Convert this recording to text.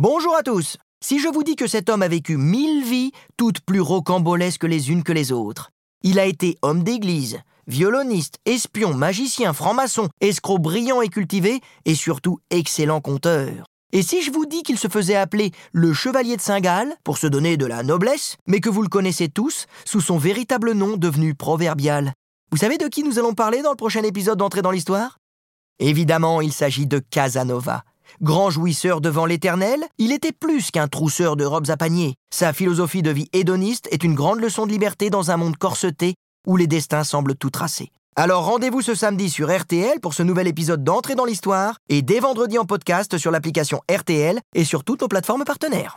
Bonjour à tous. Si je vous dis que cet homme a vécu mille vies, toutes plus rocambolesques les unes que les autres, il a été homme d'église, violoniste, espion, magicien, franc-maçon, escroc brillant et cultivé, et surtout excellent conteur. Et si je vous dis qu'il se faisait appeler le chevalier de Saint-Gall, pour se donner de la noblesse, mais que vous le connaissez tous sous son véritable nom devenu proverbial Vous savez de qui nous allons parler dans le prochain épisode d'Entrée dans l'Histoire? Évidemment, il s'agit de Casanova. Grand jouisseur devant l'éternel, il était plus qu'un trousseur de robes à panier. Sa philosophie de vie hédoniste est une grande leçon de liberté dans un monde corseté où les destins semblent tout tracés. Alors rendez-vous ce samedi sur RTL pour ce nouvel épisode d'Entrée dans l'Histoire et dès vendredi en podcast sur l'application RTL et sur toutes nos plateformes partenaires.